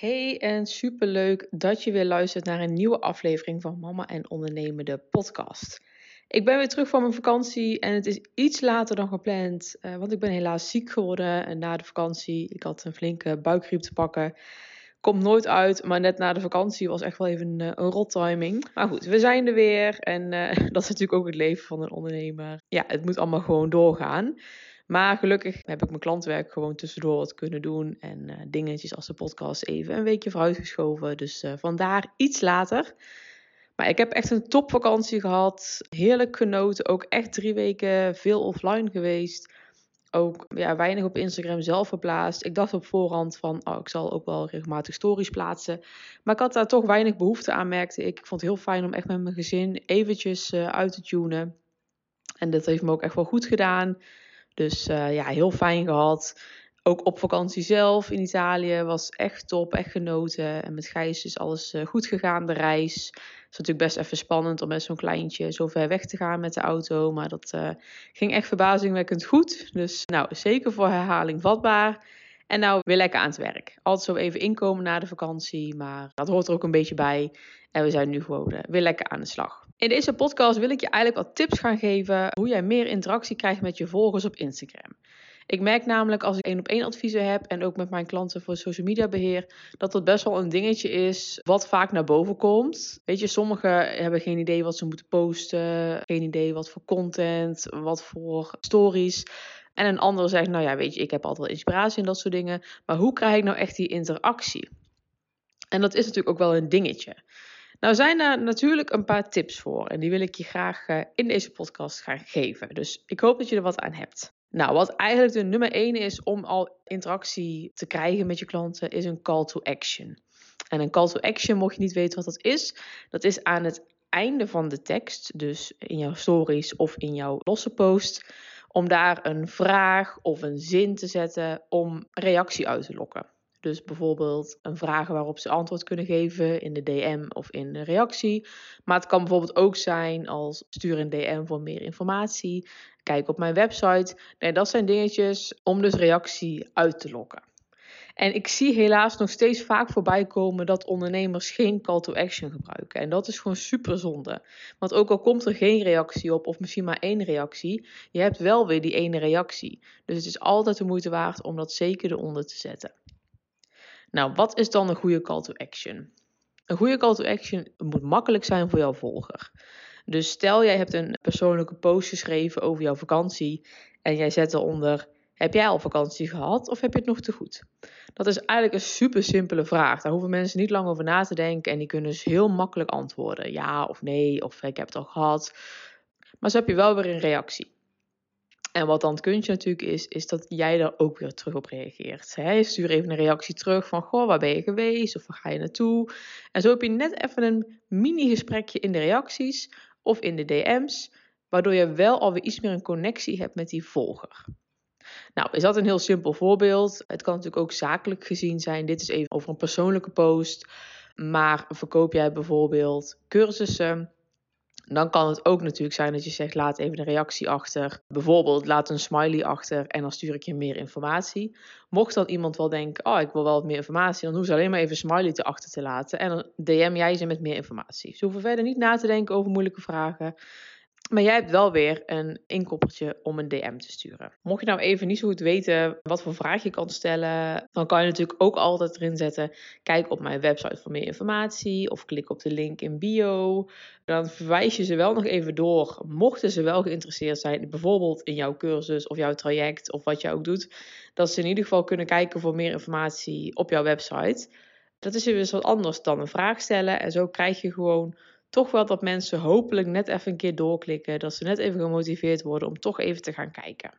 Hey en superleuk dat je weer luistert naar een nieuwe aflevering van Mama en Ondernemende podcast. Ik ben weer terug van mijn vakantie en het is iets later dan gepland, uh, want ik ben helaas ziek geworden en na de vakantie. Ik had een flinke buikgriep te pakken. Komt nooit uit, maar net na de vakantie was echt wel even een, uh, een rot timing. Maar goed, we zijn er weer en uh, dat is natuurlijk ook het leven van een ondernemer. Ja, het moet allemaal gewoon doorgaan. Maar gelukkig heb ik mijn klantwerk gewoon tussendoor wat kunnen doen. En uh, dingetjes als de podcast even een weekje vooruitgeschoven. Dus vandaar iets later. Maar ik heb echt een topvakantie gehad. Heerlijk genoten. Ook echt drie weken veel offline geweest. Ook ja, weinig op Instagram zelf geplaatst. Ik dacht op voorhand van, oh, ik zal ook wel regelmatig stories plaatsen. Maar ik had daar toch weinig behoefte aan, merkte ik. Ik vond het heel fijn om echt met mijn gezin eventjes uh, uit te tunen. En dat heeft me ook echt wel goed gedaan. Dus uh, ja, heel fijn gehad. Ook op vakantie zelf in Italië was echt top, echt genoten. En met Gijs is alles uh, goed gegaan, de reis. Het is natuurlijk best even spannend om met zo'n kleintje zo ver weg te gaan met de auto. Maar dat uh, ging echt verbazingwekkend goed. Dus nou, zeker voor herhaling vatbaar. En nou weer lekker aan het werk. Altijd zo even inkomen na de vakantie, maar dat hoort er ook een beetje bij. En we zijn nu gewoon weer lekker aan de slag. In deze podcast wil ik je eigenlijk wat tips gaan geven hoe jij meer interactie krijgt met je volgers op Instagram. Ik merk namelijk als ik één op één adviezen heb en ook met mijn klanten voor social media beheer, dat dat best wel een dingetje is wat vaak naar boven komt. Weet je, sommigen hebben geen idee wat ze moeten posten, geen idee wat voor content, wat voor stories. En een ander zegt, nou ja, weet je, ik heb altijd wel inspiratie en dat soort dingen. Maar hoe krijg ik nou echt die interactie? En dat is natuurlijk ook wel een dingetje. Nou zijn er natuurlijk een paar tips voor en die wil ik je graag uh, in deze podcast gaan geven. Dus ik hoop dat je er wat aan hebt. Nou, wat eigenlijk de nummer 1 is om al interactie te krijgen met je klanten, is een call to action. En een call to action, mocht je niet weten wat dat is, dat is aan het einde van de tekst, dus in jouw stories of in jouw losse post, om daar een vraag of een zin te zetten om reactie uit te lokken. Dus bijvoorbeeld een vraag waarop ze antwoord kunnen geven in de DM of in de reactie. Maar het kan bijvoorbeeld ook zijn als stuur een DM voor meer informatie. Kijk op mijn website. Nee, dat zijn dingetjes om dus reactie uit te lokken. En ik zie helaas nog steeds vaak voorbij komen dat ondernemers geen call to action gebruiken. En dat is gewoon super zonde. Want ook al komt er geen reactie op, of misschien maar één reactie, je hebt wel weer die ene reactie. Dus het is altijd de moeite waard om dat zeker eronder te zetten. Nou, wat is dan een goede call to action? Een goede call to action moet makkelijk zijn voor jouw volger. Dus stel jij hebt een persoonlijke post geschreven over jouw vakantie en jij zet eronder: heb jij al vakantie gehad of heb je het nog te goed? Dat is eigenlijk een super simpele vraag. Daar hoeven mensen niet lang over na te denken en die kunnen dus heel makkelijk antwoorden: ja of nee, of ik heb het al gehad. Maar zo heb je wel weer een reactie. En wat dan het kunstje natuurlijk is, is dat jij daar ook weer terug op reageert. Hè? Stuur even een reactie terug van, goh, waar ben je geweest? Of waar ga je naartoe? En zo heb je net even een mini-gesprekje in de reacties of in de DM's, waardoor je wel alweer iets meer een connectie hebt met die volger. Nou, is dat een heel simpel voorbeeld? Het kan natuurlijk ook zakelijk gezien zijn. Dit is even over een persoonlijke post. Maar verkoop jij bijvoorbeeld cursussen dan kan het ook natuurlijk zijn dat je zegt: laat even een reactie achter. Bijvoorbeeld, laat een smiley achter en dan stuur ik je meer informatie. Mocht dan iemand wel denken: oh, ik wil wel wat meer informatie, dan hoef ze alleen maar even een smiley te achter te laten. En dan DM jij ze met meer informatie. Ze hoeven verder niet na te denken over moeilijke vragen. Maar jij hebt wel weer een inkoppertje om een DM te sturen. Mocht je nou even niet zo goed weten wat voor vraag je kan stellen, dan kan je natuurlijk ook altijd erin zetten: kijk op mijn website voor meer informatie of klik op de link in bio. Dan verwijs je ze wel nog even door, mochten ze wel geïnteresseerd zijn, bijvoorbeeld in jouw cursus of jouw traject of wat je ook doet, dat ze in ieder geval kunnen kijken voor meer informatie op jouw website. Dat is weer wat anders dan een vraag stellen en zo krijg je gewoon toch wel dat mensen hopelijk net even een keer doorklikken. Dat ze net even gemotiveerd worden om toch even te gaan kijken.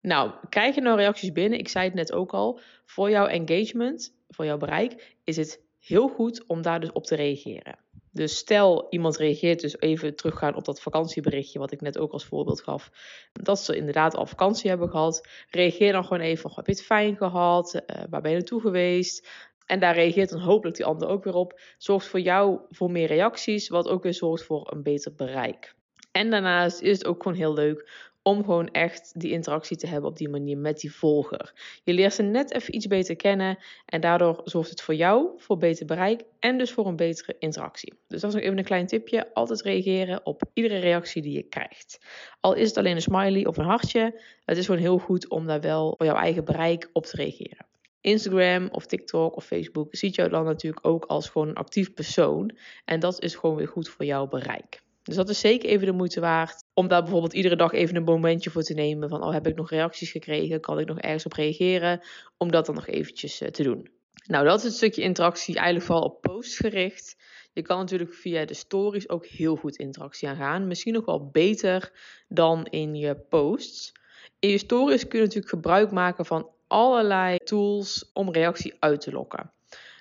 Nou, krijg je nou reacties binnen? Ik zei het net ook al. Voor jouw engagement, voor jouw bereik, is het heel goed om daar dus op te reageren. Dus stel iemand reageert dus even teruggaan op dat vakantieberichtje, wat ik net ook als voorbeeld gaf. Dat ze inderdaad al vakantie hebben gehad. Reageer dan gewoon even: heb je het fijn gehad? Uh, waar ben je naartoe geweest? En daar reageert dan hopelijk die ander ook weer op. Zorgt voor jou voor meer reacties, wat ook weer zorgt voor een beter bereik. En daarnaast is het ook gewoon heel leuk om gewoon echt die interactie te hebben op die manier met die volger. Je leert ze net even iets beter kennen en daardoor zorgt het voor jou voor beter bereik en dus voor een betere interactie. Dus dat is nog even een klein tipje. Altijd reageren op iedere reactie die je krijgt. Al is het alleen een smiley of een hartje, het is gewoon heel goed om daar wel voor jouw eigen bereik op te reageren. Instagram of TikTok of Facebook ziet jou dan natuurlijk ook als gewoon een actief persoon. En dat is gewoon weer goed voor jouw bereik. Dus dat is zeker even de moeite waard om daar bijvoorbeeld iedere dag even een momentje voor te nemen. Van, oh, heb ik nog reacties gekregen? Kan ik nog ergens op reageren? Om dat dan nog eventjes uh, te doen. Nou, dat is het stukje interactie eigenlijk vooral op posts gericht. Je kan natuurlijk via de stories ook heel goed interactie aangaan. Misschien nog wel beter dan in je posts. In je stories kun je natuurlijk gebruik maken van allerlei tools om reactie uit te lokken.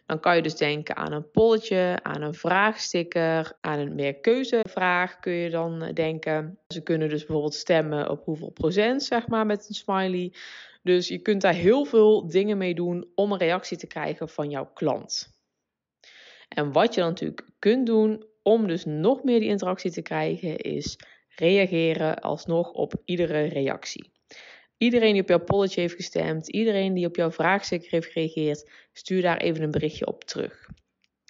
Dan kan je dus denken aan een polletje, aan een vraagsticker, aan een meerkeuzevraag kun je dan eh, denken. Ze kunnen dus bijvoorbeeld stemmen op hoeveel procent, zeg maar, met een smiley. Dus je kunt daar heel veel dingen mee doen om een reactie te krijgen van jouw klant. En wat je dan natuurlijk kunt doen om dus nog meer die interactie te krijgen, is reageren alsnog op iedere reactie. Iedereen die op jouw polletje heeft gestemd, iedereen die op jouw vraagsticker heeft gereageerd, stuur daar even een berichtje op terug.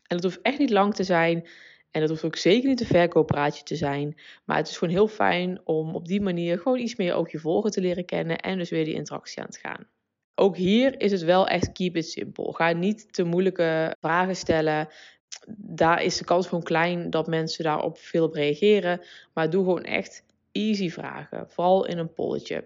En dat hoeft echt niet lang te zijn en dat hoeft ook zeker niet een verkooppraatje te zijn. Maar het is gewoon heel fijn om op die manier gewoon iets meer ook je volger te leren kennen en dus weer die interactie aan te gaan. Ook hier is het wel echt keep it simple. Ga niet te moeilijke vragen stellen. Daar is de kans gewoon klein dat mensen daarop veel op reageren. Maar doe gewoon echt easy vragen. Vooral in een polletje.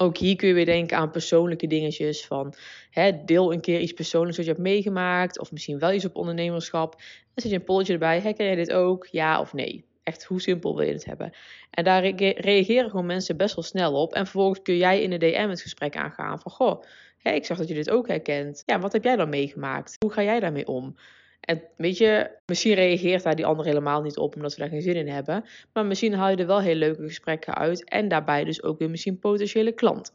Ook hier kun je weer denken aan persoonlijke dingetjes van hè, deel een keer iets persoonlijks wat je hebt meegemaakt of misschien wel iets op ondernemerschap. En zet je een polletje erbij, herken jij dit ook? Ja of nee? Echt, hoe simpel wil je het hebben? En daar reageren gewoon mensen best wel snel op. En vervolgens kun jij in de DM het gesprek aangaan van, goh, ik zag dat je dit ook herkent. Ja, wat heb jij dan meegemaakt? Hoe ga jij daarmee om? En weet je, misschien reageert daar die ander helemaal niet op omdat ze daar geen zin in hebben. Maar misschien haal je er wel hele leuke gesprekken uit. En daarbij dus ook weer misschien potentiële klanten.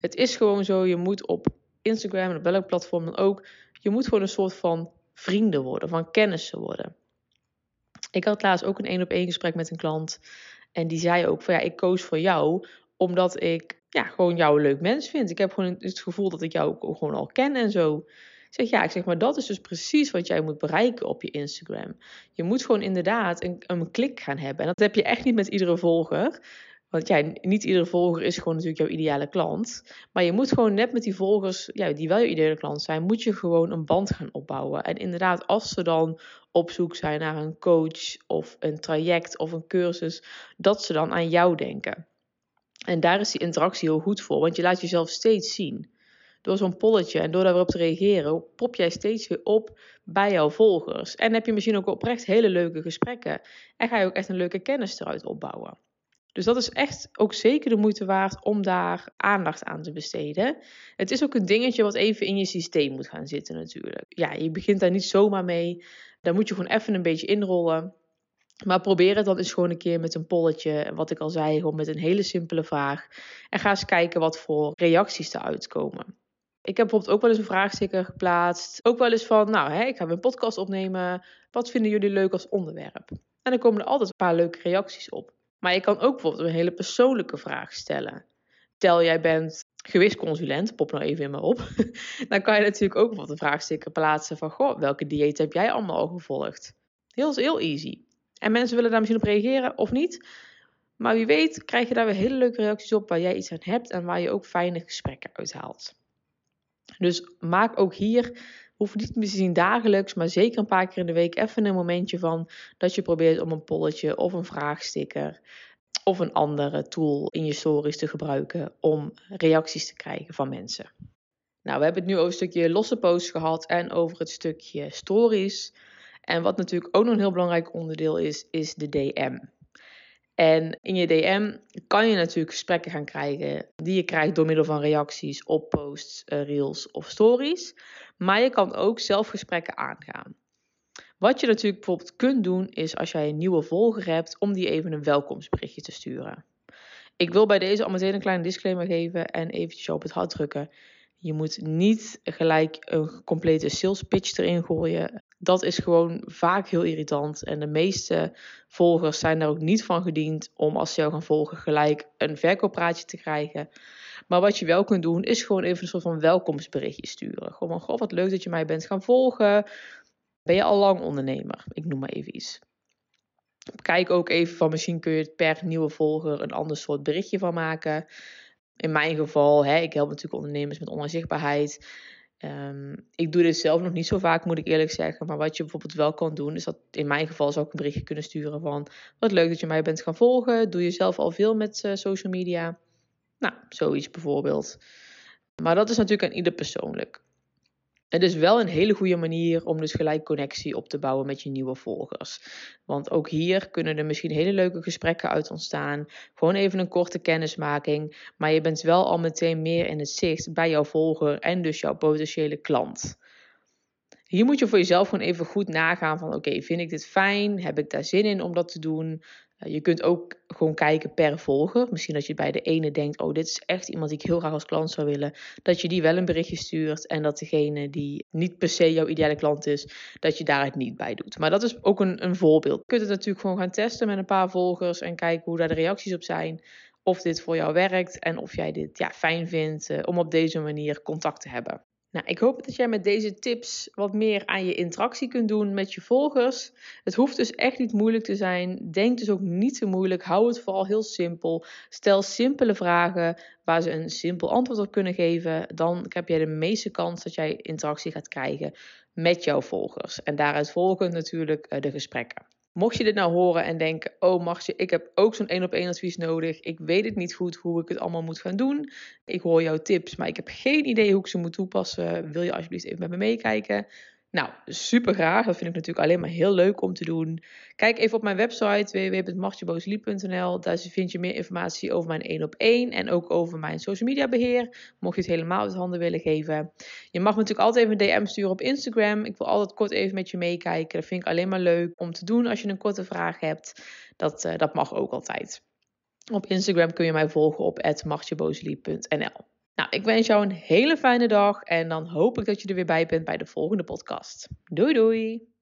Het is gewoon zo, je moet op Instagram en op welk platform dan ook. Je moet gewoon een soort van vrienden worden, van kennissen worden. Ik had laatst ook een één op één gesprek met een klant. En die zei ook van ja, ik koos voor jou omdat ik ja, gewoon jou een leuk mens vind. Ik heb gewoon het gevoel dat ik jou ook gewoon al ken en zo zeg ja, ik zeg maar dat is dus precies wat jij moet bereiken op je Instagram. Je moet gewoon inderdaad een, een klik gaan hebben. En dat heb je echt niet met iedere volger. Want ja, niet iedere volger is gewoon natuurlijk jouw ideale klant. Maar je moet gewoon net met die volgers, ja, die wel je ideale klant zijn, moet je gewoon een band gaan opbouwen. En inderdaad, als ze dan op zoek zijn naar een coach of een traject of een cursus, dat ze dan aan jou denken. En daar is die interactie heel goed voor, want je laat jezelf steeds zien door zo'n polletje en door daarop te reageren, pop jij steeds weer op bij jouw volgers. En heb je misschien ook oprecht hele leuke gesprekken. En ga je ook echt een leuke kennis eruit opbouwen. Dus dat is echt ook zeker de moeite waard om daar aandacht aan te besteden. Het is ook een dingetje wat even in je systeem moet gaan zitten natuurlijk. Ja, je begint daar niet zomaar mee. Daar moet je gewoon even een beetje inrollen. Maar probeer het dan eens gewoon een keer met een polletje. Wat ik al zei, gewoon met een hele simpele vraag. En ga eens kijken wat voor reacties eruit komen. Ik heb bijvoorbeeld ook wel eens een vraagsticker geplaatst. Ook wel eens van, nou, hè, ik ga mijn podcast opnemen. Wat vinden jullie leuk als onderwerp? En dan komen er altijd een paar leuke reacties op. Maar je kan ook bijvoorbeeld een hele persoonlijke vraag stellen. Tel jij bent gewichtsconsulent, pop nou even in me op. dan kan je natuurlijk ook bijvoorbeeld een vraagsticker plaatsen van, goh, welke dieet heb jij allemaal al gevolgd? Heel, heel easy. En mensen willen daar misschien op reageren of niet. Maar wie weet krijg je daar weer hele leuke reacties op waar jij iets aan hebt en waar je ook fijne gesprekken uithaalt. Dus maak ook hier, hoeft niet misschien dagelijks, maar zeker een paar keer in de week even een momentje van dat je probeert om een polletje of een vraagsticker of een andere tool in je stories te gebruiken om reacties te krijgen van mensen. Nou, we hebben het nu over een stukje losse posts gehad en over het stukje stories. En wat natuurlijk ook nog een heel belangrijk onderdeel is, is de DM. En in je DM kan je natuurlijk gesprekken gaan krijgen die je krijgt door middel van reacties op posts, uh, reels of stories. Maar je kan ook zelf gesprekken aangaan. Wat je natuurlijk bijvoorbeeld kunt doen is als jij een nieuwe volger hebt om die even een welkomstberichtje te sturen. Ik wil bij deze al meteen een kleine disclaimer geven en eventjes op het hart drukken. Je moet niet gelijk een complete sales pitch erin gooien. Dat is gewoon vaak heel irritant. En de meeste volgers zijn daar ook niet van gediend om als ze jou gaan volgen gelijk een verkooppraatje te krijgen. Maar wat je wel kunt doen, is gewoon even een soort van welkomstberichtje sturen. Gewoon, goh, wat leuk dat je mij bent gaan volgen. Ben je al lang ondernemer? Ik noem maar even iets. Kijk ook even van misschien kun je per nieuwe volger een ander soort berichtje van maken. In mijn geval, hè, ik help natuurlijk ondernemers met online zichtbaarheid. Ehm, ik doe dit zelf nog niet zo vaak, moet ik eerlijk zeggen. Maar wat je bijvoorbeeld wel kan doen, is dat in mijn geval zou ik een berichtje kunnen sturen van... Wat leuk dat je mij bent gaan volgen. Doe je zelf al veel met uh, social media? Nou, zoiets bijvoorbeeld. Maar dat is natuurlijk aan ieder persoonlijk. Het is wel een hele goede manier om dus gelijk connectie op te bouwen met je nieuwe volgers. Want ook hier kunnen er misschien hele leuke gesprekken uit ontstaan. Gewoon even een korte kennismaking. Maar je bent wel al meteen meer in het zicht bij jouw volger en dus jouw potentiële klant. Hier moet je voor jezelf gewoon even goed nagaan van oké, vind ik dit fijn? Heb ik daar zin in om dat te doen? Eh, je kunt ook gewoon kijken per volger. Misschien dat je bij de ene denkt: oh, dit is echt iemand die ik heel graag als klant zou willen. Dat je die wel een berichtje stuurt. En dat degene die niet per se jouw ideale klant is, dat je daar het niet bij doet. Maar dat is ook een, een voorbeeld. Je kunt het natuurlijk gewoon gaan testen met een paar volgers en kijken hoe daar de reacties op zijn. Of dit voor jou werkt en of jij dit ja, fijn vindt uh, om op deze manier contact te hebben. Nou, ik hoop dat jij met deze tips wat meer aan je interactie kunt doen met je volgers. Het hoeft dus echt niet moeilijk te zijn. Denk dus ook niet te moeilijk. Hou het vooral heel simpel. Stel simpele vragen waar ze een simpel antwoord op kunnen geven. Dan heb jij de meeste kans dat jij interactie gaat krijgen met jouw volgers. En daaruit volgen natuurlijk eh, de gesprekken. Mocht je dit nou horen en denken: Oh, Martje, ik heb ook zo'n één op één advies nodig. Ik weet het niet goed hoe ik het allemaal moet gaan doen. Ik hoor jouw tips, maar ik heb geen idee hoe ik ze moet toepassen. Wil je alsjeblieft even met me meekijken? Nou, super graag. Dat vind ik natuurlijk alleen maar heel leuk om te doen. Kijk even op mijn website www.martjeboosliep.nl. Daar vind je meer informatie over mijn 1 op 1 en ook over mijn social media beheer. Mocht je het helemaal uit handen willen geven. Je mag me natuurlijk altijd even een DM sturen op Instagram. Ik wil altijd kort even met je meekijken. Dat vind ik alleen maar leuk om te doen als je een korte vraag hebt. Dat, uh, dat mag ook altijd. Op Instagram kun je mij volgen op martjeboosliep.nl. Nou, ik wens jou een hele fijne dag en dan hoop ik dat je er weer bij bent bij de volgende podcast. Doei doei!